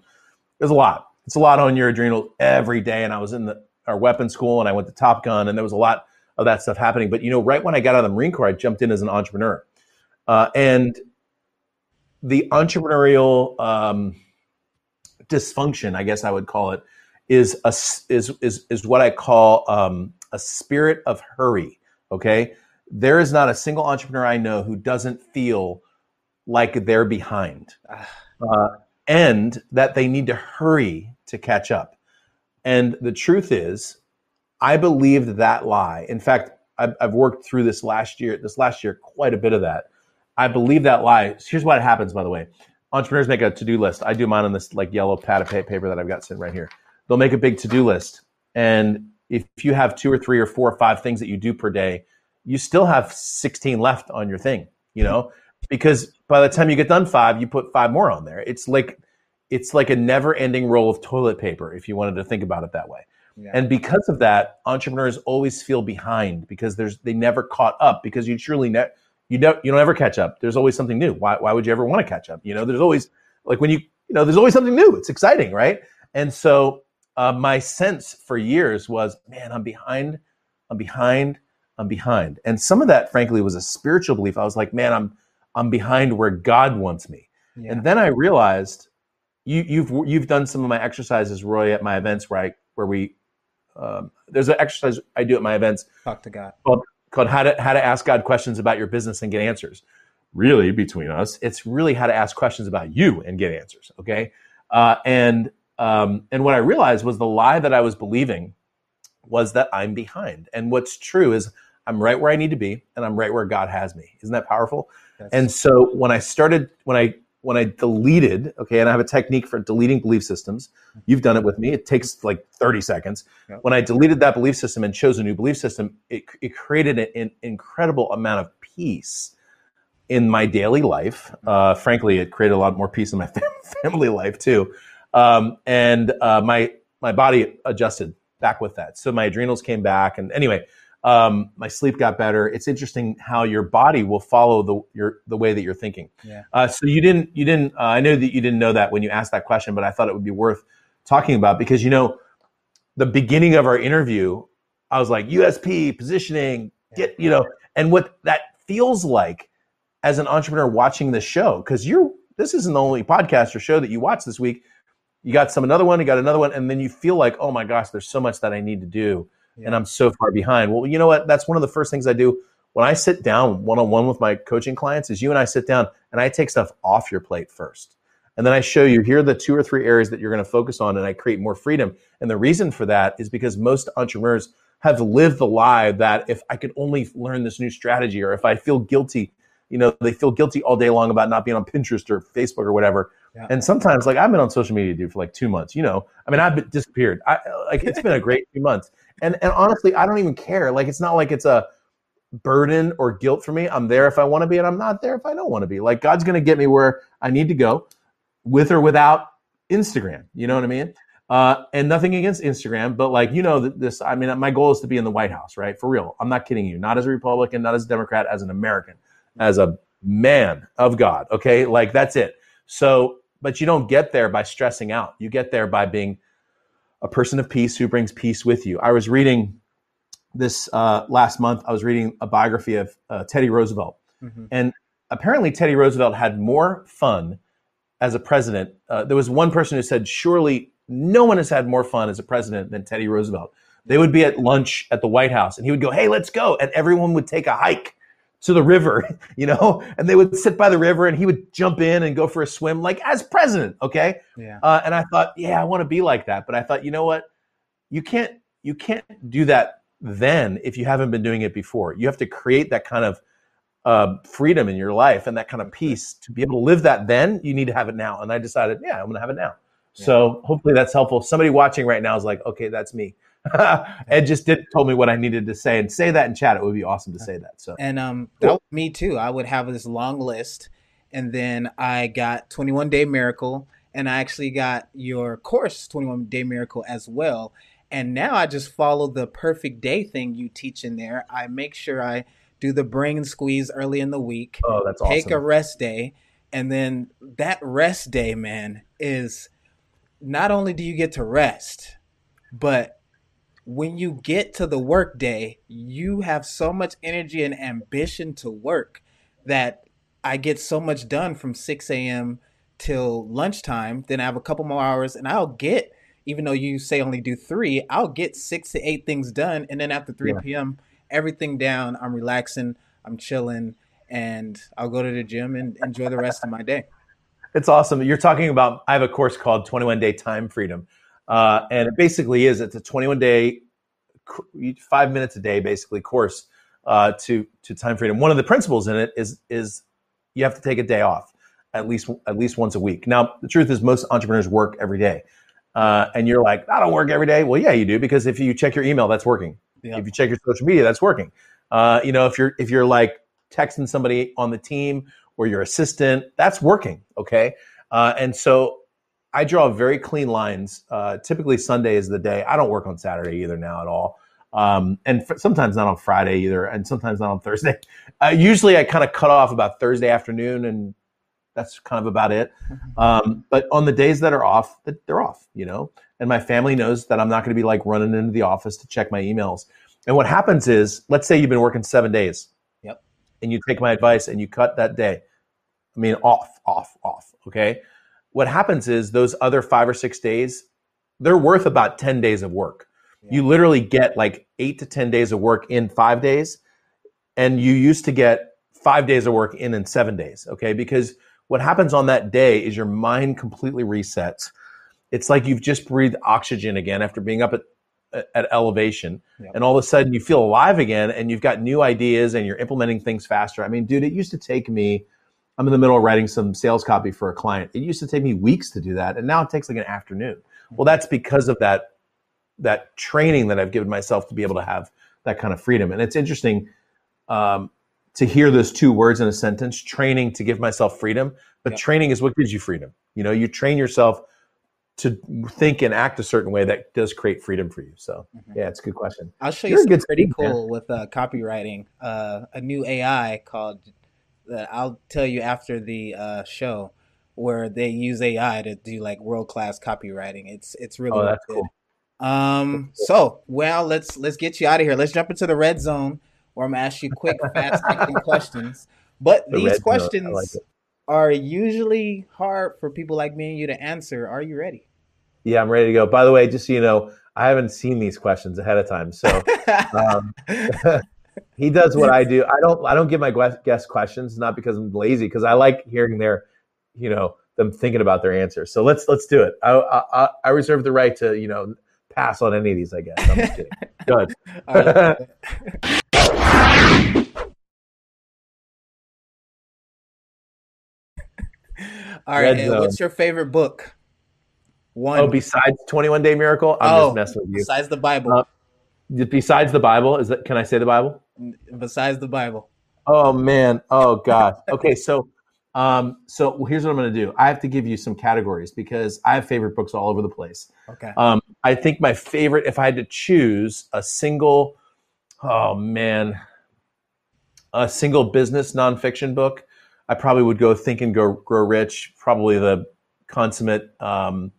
there's a lot. It's a lot on your adrenal every day. And I was in the our weapons school and I went to Top Gun and there was a lot of that stuff happening. But you know, right when I got out of the Marine Corps, I jumped in as an entrepreneur. Uh, and the entrepreneurial um, dysfunction, I guess I would call it, is a, is is is what I call um, a spirit of hurry. Okay, there is not a single entrepreneur I know who doesn't feel like they're behind, uh, and that they need to hurry to catch up. And the truth is, I believed that lie. In fact, I've, I've worked through this last year. This last year, quite a bit of that. I believe that lie. Here's what it happens, by the way. Entrepreneurs make a to-do list. I do mine on this like yellow pad of paper that I've got sitting right here. They'll make a big to-do list, and if you have two or three or four or five things that you do per day, you still have 16 left on your thing. You know, because by the time you get done five, you put five more on there. It's like it's like a never-ending roll of toilet paper if you wanted to think about it that way. Yeah. And because of that, entrepreneurs always feel behind because there's they never caught up because you truly ne- you don't you don't ever catch up. There's always something new. Why why would you ever want to catch up? You know, there's always like when you you know there's always something new. It's exciting, right? And so uh, my sense for years was, man, I'm behind, I'm behind, I'm behind. And some of that, frankly, was a spiritual belief. I was like, man, I'm I'm behind where God wants me. Yeah. And then I realized you, you've you've done some of my exercises, Roy, at my events where I where we um, there's an exercise I do at my events. Talk to God. Called, called how to how to ask God questions about your business and get answers. Really, between us, it's really how to ask questions about you and get answers. Okay, uh, and um, and what I realized was the lie that I was believing was that I'm behind. And what's true is I'm right where I need to be, and I'm right where God has me. Isn't that powerful? That's and so when I started, when I when I deleted, okay, and I have a technique for deleting belief systems. You've done it with me. It takes like 30 seconds. Yep. When I deleted that belief system and chose a new belief system, it, it created an, an incredible amount of peace in my daily life. Uh, frankly, it created a lot more peace in my family life too. Um, and uh, my my body adjusted back with that. So my adrenals came back, and anyway, um, my sleep got better. It's interesting how your body will follow the your the way that you're thinking. Yeah. Uh, so you didn't you didn't uh, I know that you didn't know that when you asked that question, but I thought it would be worth talking about because you know the beginning of our interview, I was like USP positioning, get you know, and what that feels like as an entrepreneur watching this show because you're this isn't the only podcast or show that you watch this week. You got some another one, you got another one, and then you feel like, oh my gosh, there's so much that I need to do yeah. and I'm so far behind. Well, you know what? That's one of the first things I do when I sit down one on one with my coaching clients is you and I sit down and I take stuff off your plate first. And then I show you here are the two or three areas that you're going to focus on and I create more freedom. And the reason for that is because most entrepreneurs have lived the lie that if I could only learn this new strategy or if I feel guilty, you know, they feel guilty all day long about not being on Pinterest or Facebook or whatever. Yeah. And sometimes like I've been on social media dude for like 2 months, you know. I mean, I've disappeared. I like it's been a great 2 months. And and honestly, I don't even care. Like it's not like it's a burden or guilt for me. I'm there if I want to be, and I'm not there if I don't want to be. Like God's going to get me where I need to go, with or without Instagram. You know what I mean? Uh, and nothing against Instagram, but like you know this. I mean, my goal is to be in the White House, right? For real. I'm not kidding you. Not as a Republican, not as a Democrat, as an American, as a man of God. Okay, like that's it. So, but you don't get there by stressing out. You get there by being a person of peace who brings peace with you. I was reading this uh, last month. I was reading a biography of uh, Teddy Roosevelt, mm-hmm. and apparently Teddy Roosevelt had more fun as a president. Uh, there was one person who said, "Surely no one has had more fun as a president than Teddy Roosevelt." They would be at lunch at the White House, and he would go, "Hey, let's go," and everyone would take a hike to the river, you know, and they would sit by the river and he would jump in and go for a swim, like as president. Okay. Yeah. Uh, and I thought, yeah, I want to be like that. But I thought, you know what? You can't, you can't do that then if you haven't been doing it before. You have to create that kind of uh, freedom in your life and that kind of peace to be able to live that then you need to have it now. And I decided, yeah, I'm going to have it now. Yeah. So hopefully that's helpful. Somebody watching right now is like, okay, that's me. Ed just did told me what I needed to say and say that in chat. It would be awesome to say that. So and um, cool. me too. I would have this long list, and then I got 21 Day Miracle, and I actually got your course 21 Day Miracle as well. And now I just follow the perfect day thing you teach in there. I make sure I do the brain squeeze early in the week. Oh, that's awesome. Take a rest day, and then that rest day, man, is not only do you get to rest, but when you get to the work day, you have so much energy and ambition to work that I get so much done from 6 a.m. till lunchtime. Then I have a couple more hours and I'll get, even though you say only do three, I'll get six to eight things done. And then after 3 yeah. p.m., everything down, I'm relaxing, I'm chilling, and I'll go to the gym and enjoy the rest of my day. It's awesome. You're talking about, I have a course called 21 Day Time Freedom. Uh, and it basically is, it's a 21 day, five minutes a day, basically course uh, to, to time freedom. One of the principles in it is, is you have to take a day off at least, at least once a week. Now, the truth is most entrepreneurs work every day. Uh, and you're like, I don't work every day. Well, yeah, you do because if you check your email, that's working. If you check your social media, that's working. Uh, you know, if you're if you're like texting somebody on the team or your assistant, that's working. Okay. Uh, and so I draw very clean lines. Uh, typically, Sunday is the day. I don't work on Saturday either now at all. Um, and f- sometimes not on Friday either, and sometimes not on Thursday. Uh, usually, I kind of cut off about Thursday afternoon, and that's kind of about it. Mm-hmm. Um, but on the days that are off, they're off, you know. And my family knows that I'm not going to be like running into the office to check my emails. And what happens is, let's say you've been working seven days. Yep. And you take my advice and you cut that day. I mean, off, off, off. Okay. What happens is those other five or six days, they're worth about 10 days of work. Yeah. You literally get like eight to 10 days of work in five days. And you used to get five days of work in in seven days. Okay. Because what happens on that day is your mind completely resets. It's like you've just breathed oxygen again after being up at at elevation yep. and all of a sudden you feel alive again and you've got new ideas and you're implementing things faster. I mean, dude, it used to take me I'm in the middle of writing some sales copy for a client. It used to take me weeks to do that and now it takes like an afternoon. Well, that's because of that that training that I've given myself to be able to have that kind of freedom. And it's interesting um, to hear those two words in a sentence, training to give myself freedom, but yep. training is what gives you freedom. You know, you train yourself to think and act a certain way that does create freedom for you. So mm-hmm. yeah, it's a good question. I'll show you You're something pretty cool with uh, copywriting. Uh, a new AI called that I'll tell you after the uh, show where they use AI to do like world class copywriting. It's it's really, oh, that's good. Cool. Um, so well, let's let's get you out of here. Let's jump into the red zone where I'm gonna ask you quick, fast questions. But the these questions like are usually hard for people like me and you to answer. Are you ready? Yeah, I'm ready to go. By the way, just so you know, I haven't seen these questions ahead of time, so um, he does what I do. I don't. I don't give my guest questions not because I'm lazy, because I like hearing their, you know, them thinking about their answers. So let's let's do it. I I, I reserve the right to you know pass on any of these. I guess. I'm just kidding. Good. All right. what's your favorite book? One. Oh, besides Twenty One Day Miracle, I'm oh, just messing with you. Besides the Bible. Uh, besides the Bible, is that? Can I say the Bible? Besides the Bible. Oh man. Oh god. Okay. So, um, so here's what I'm going to do. I have to give you some categories because I have favorite books all over the place. Okay. Um, I think my favorite, if I had to choose a single, oh man, a single business nonfiction book, I probably would go Think and Grow, Grow Rich, probably the consummate um,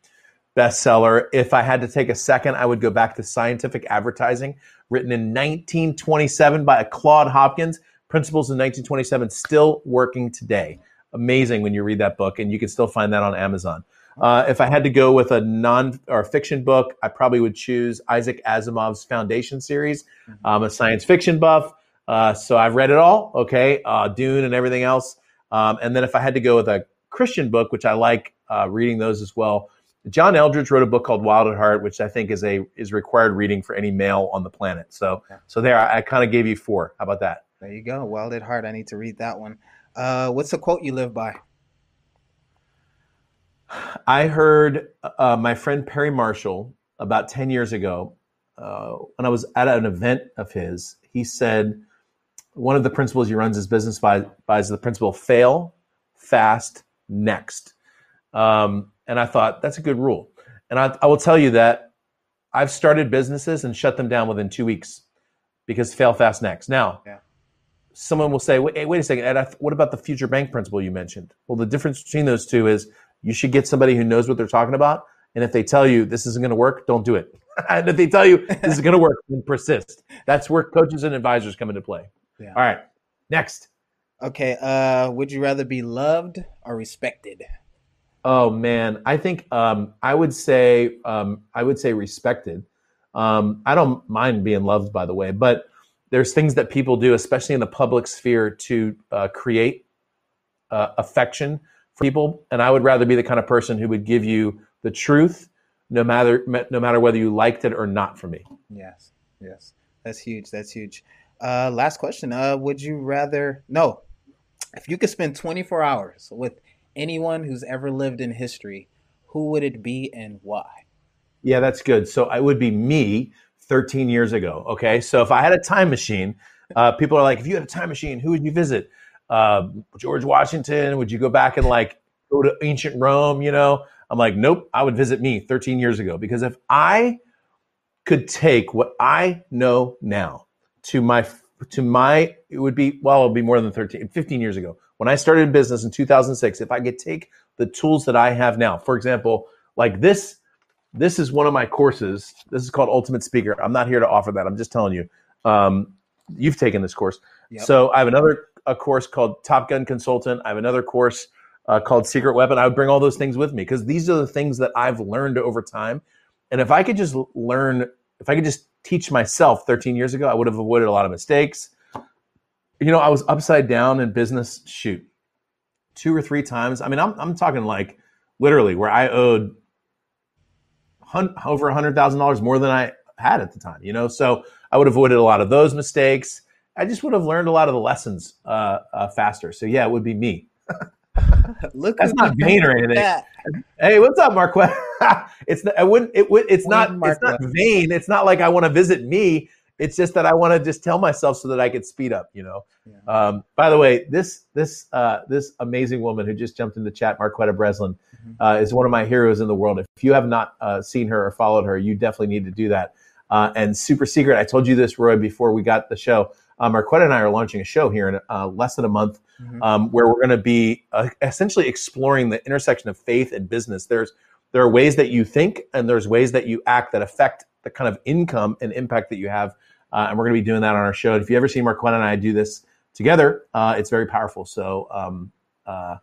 bestseller. If I had to take a second, I would go back to Scientific Advertising, written in 1927 by Claude Hopkins. Principles in 1927, still working today. Amazing when you read that book, and you can still find that on Amazon. Uh, if I had to go with a non or fiction book, I probably would choose Isaac Asimov's Foundation series. Mm-hmm. I'm a science fiction buff, uh, so I've read it all. Okay, uh, Dune and everything else. Um, and then if I had to go with a Christian book, which I like uh, reading those as well, John Eldredge wrote a book called Wild at Heart, which I think is a is required reading for any male on the planet. So yeah. so there, I, I kind of gave you four. How about that? There you go. Wild at Heart. I need to read that one. Uh, what's the quote you live by? I heard uh, my friend Perry Marshall about ten years ago uh, when I was at an event of his. He said one of the principles he runs his business by, by is the principle fail fast next. Um, and I thought that's a good rule. And I, I will tell you that I've started businesses and shut them down within two weeks because fail fast next. Now, yeah. someone will say, wait, wait a second, Ed, what about the future bank principle you mentioned? Well, the difference between those two is you should get somebody who knows what they're talking about And if they tell you this isn't going to work, don't do it. and if they tell you this is going to work, then persist. That's where coaches and advisors come into play. Yeah. All right, next. Okay, uh, would you rather be loved or respected? Oh man, I think um, I would say um, I would say respected. Um, I don't mind being loved, by the way, but there's things that people do, especially in the public sphere, to uh, create uh, affection for people. And I would rather be the kind of person who would give you the truth, no matter no matter whether you liked it or not. For me, yes, yes, that's huge. That's huge. Uh, last question. Uh, would you rather? No, if you could spend 24 hours with anyone who's ever lived in history, who would it be and why? Yeah, that's good. So I would be me 13 years ago. Okay. So if I had a time machine, uh, people are like, if you had a time machine, who would you visit? Uh, George Washington? Would you go back and like go to ancient Rome? You know, I'm like, nope, I would visit me 13 years ago because if I could take what I know now to my to my it would be well it would be more than 13 15 years ago. When i started in business in 2006 if i could take the tools that i have now for example like this this is one of my courses. This is called ultimate speaker. I'm not here to offer that. I'm just telling you. Um, you've taken this course. Yep. so i have another a course called top gun consultant. I have another course uh, called secret weapon. I would bring all those things with me because these are the things that i've learned over time. And if i could just learn if i could just teach myself 13 years ago, I would have avoided a lot of mistakes. You know, I was upside down in business, shoot, two or three times. I mean, I'm, I'm talking like literally where I owed hun- over $100,000 more than I had at the time, you know? So I would have avoided a lot of those mistakes. I just would have learned a lot of the lessons uh, uh, faster. So yeah, it would be me. Look, that's not vain or anything. That. Hey, what's up, Marquetta? it's not, I wouldn't. It would. It's not. It's not vain. It's not like I want to visit me. It's just that I want to just tell myself so that I could speed up. You know. Yeah. Um, by the way, this this uh, this amazing woman who just jumped in the chat, Marquetta Breslin, mm-hmm. uh, is one of my heroes in the world. If you have not uh, seen her or followed her, you definitely need to do that. Uh, and super secret, I told you this, Roy, before we got the show. Um, Marquetta and I are launching a show here in uh, less than a month, mm-hmm. um, where we're going to be uh, essentially exploring the intersection of faith and business. There's there are ways that you think, and there's ways that you act that affect the kind of income and impact that you have. Uh, and we're going to be doing that on our show. And if you ever see Marquetta and I do this together, uh, it's very powerful. So um, uh,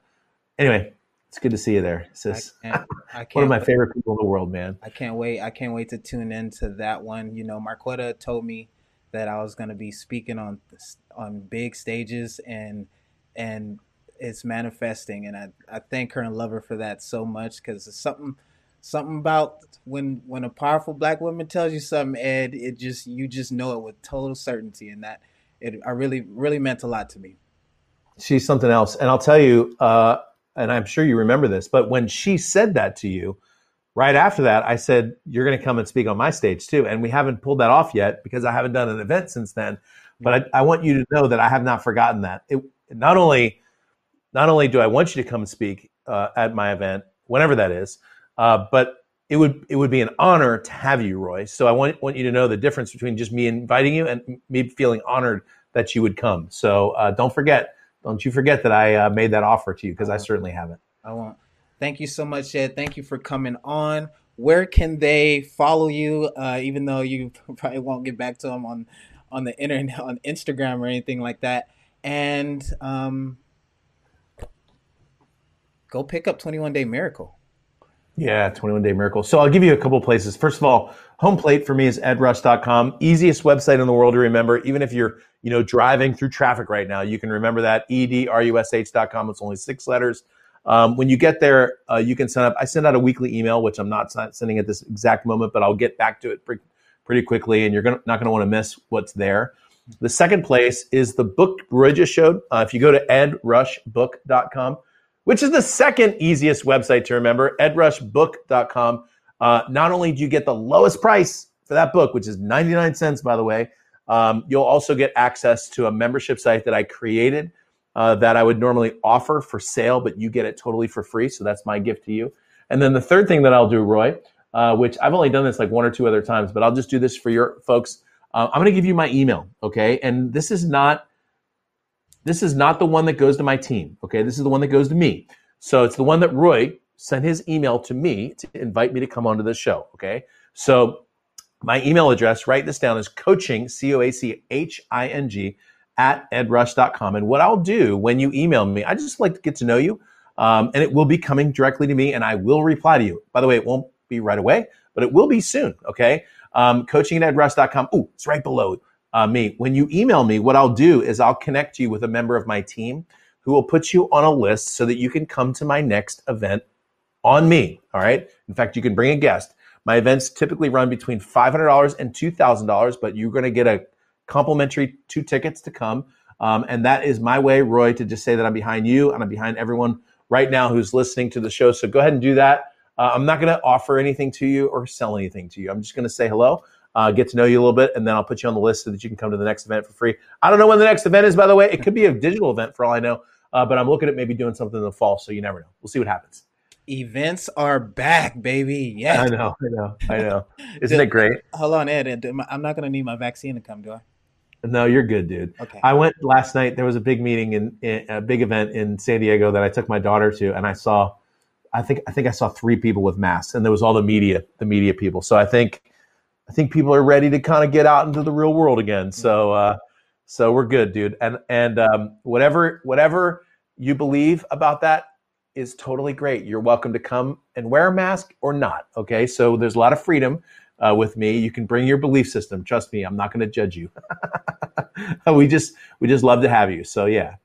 anyway, it's good to see you there, sis. I can't, I can't one of my wait. favorite people in the world, man. I can't wait. I can't wait to tune into that one. You know, Marquetta told me that I was going to be speaking on on big stages and and it's manifesting and I, I thank her and love her for that so much because it's something something about when when a powerful black woman tells you something ed it just you just know it with total certainty and that it I really really meant a lot to me she's something else and i'll tell you uh, and i'm sure you remember this but when she said that to you right after that, I said, You're going to come and speak on my stage too. And we haven't pulled that off yet because I haven't done an event since then. But I, I want you to know that I have not forgotten that. It, not only not only do I want you to come and speak uh, at my event, whenever that is, uh, but it would it would be an honor to have you, Roy. So I want want you to know the difference between just me inviting you and me feeling honored that you would come. So uh, don't forget, don't you forget that I uh, made that offer to you because I certainly haven't. I won't. Thank you so much, Ed. Thank you for coming on. Where can they follow you? Uh, even though you probably won't get back to them on on the internet, on Instagram or anything like that. And um, go pick up 21 Day Miracle. Yeah, 21 Day Miracle. So I'll give you a couple places. First of all, home plate for me is edrush.com. Easiest website in the world to remember. Even if you're, you know, driving through traffic right now, you can remember that. edrush.com. It's only six letters. Um, when you get there, uh, you can sign up. I send out a weekly email, which I'm not sending at this exact moment, but I'll get back to it pretty, pretty quickly, and you're gonna, not going to want to miss what's there. The second place is the book just showed. Uh, if you go to edrushbook.com, which is the second easiest website to remember, edrushbook.com. Uh, not only do you get the lowest price for that book, which is 99 cents, by the way, um, you'll also get access to a membership site that I created uh, that I would normally offer for sale, but you get it totally for free. So that's my gift to you. And then the third thing that I'll do, Roy, uh, which I've only done this like one or two other times, but I'll just do this for your folks. Uh, I'm going to give you my email, okay? And this is not this is not the one that goes to my team, okay? This is the one that goes to me. So it's the one that Roy sent his email to me to invite me to come onto the show. Okay. So my email address, write this down, is coaching, C O A C H I N G, at edrush.com. And what I'll do when you email me, I just like to get to know you. Um, and it will be coming directly to me and I will reply to you. By the way, it won't be right away, but it will be soon. Okay. Um, coaching at edrush.com. Ooh, it's right below uh, me. When you email me, what I'll do is I'll connect you with a member of my team who will put you on a list so that you can come to my next event on me. All right. In fact, you can bring a guest. My events typically run between $500 and $2,000, but you're going to get a complimentary two tickets to come. Um, and that is my way, Roy, to just say that I'm behind you and I'm behind everyone right now who's listening to the show. So go ahead and do that. Uh, I'm not going to offer anything to you or sell anything to you. I'm just going to say hello, uh, get to know you a little bit, and then I'll put you on the list so that you can come to the next event for free. I don't know when the next event is, by the way. It could be a digital event for all I know, uh, but I'm looking at maybe doing something in the fall, so you never know. We'll see what happens. Events are back, baby. Yeah, I know, I know, I know. Isn't it great? Hold on, Ed. I'm not going to need my vaccine to come, do I? No, you're good, dude. Okay. I went last night. There was a big meeting in, in, a big event in San Diego that I took my daughter to, and I saw, I think I think I saw three people with masks, and there was all the media, the media people. So I think, I think people are ready to kind of get out into the real world again. So, uh, so we're good, dude. And and um, whatever whatever you believe about that, is totally great. You're welcome to come and wear a mask or not. Okay. So there's a lot of freedom uh, with me. You can bring your belief system. Trust me, I'm not going to judge you. we just, we just love to have you. So yeah.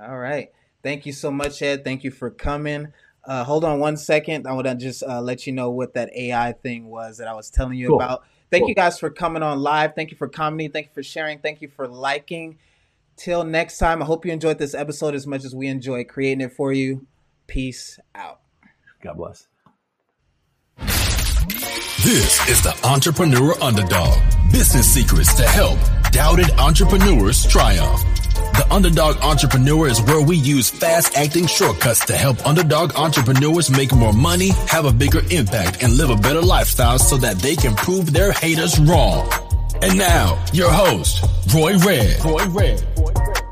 All right. Thank you so much, Ed. Thank you for coming. Uh, hold on one second. I want to just uh, let you know what that AI thing was that I was telling you cool. about. Thank cool. you guys for coming on live. Thank you for commenting. Thank you for sharing. Thank you for liking. Till next time, I hope you enjoyed this episode as much as we enjoy creating it for you. Peace out. God bless. This is the Entrepreneur Underdog. Business secrets to help doubted entrepreneurs triumph. The Underdog Entrepreneur is where we use fast acting shortcuts to help underdog entrepreneurs make more money, have a bigger impact, and live a better lifestyle so that they can prove their haters wrong. And now, your host, Roy Red. Roy Red.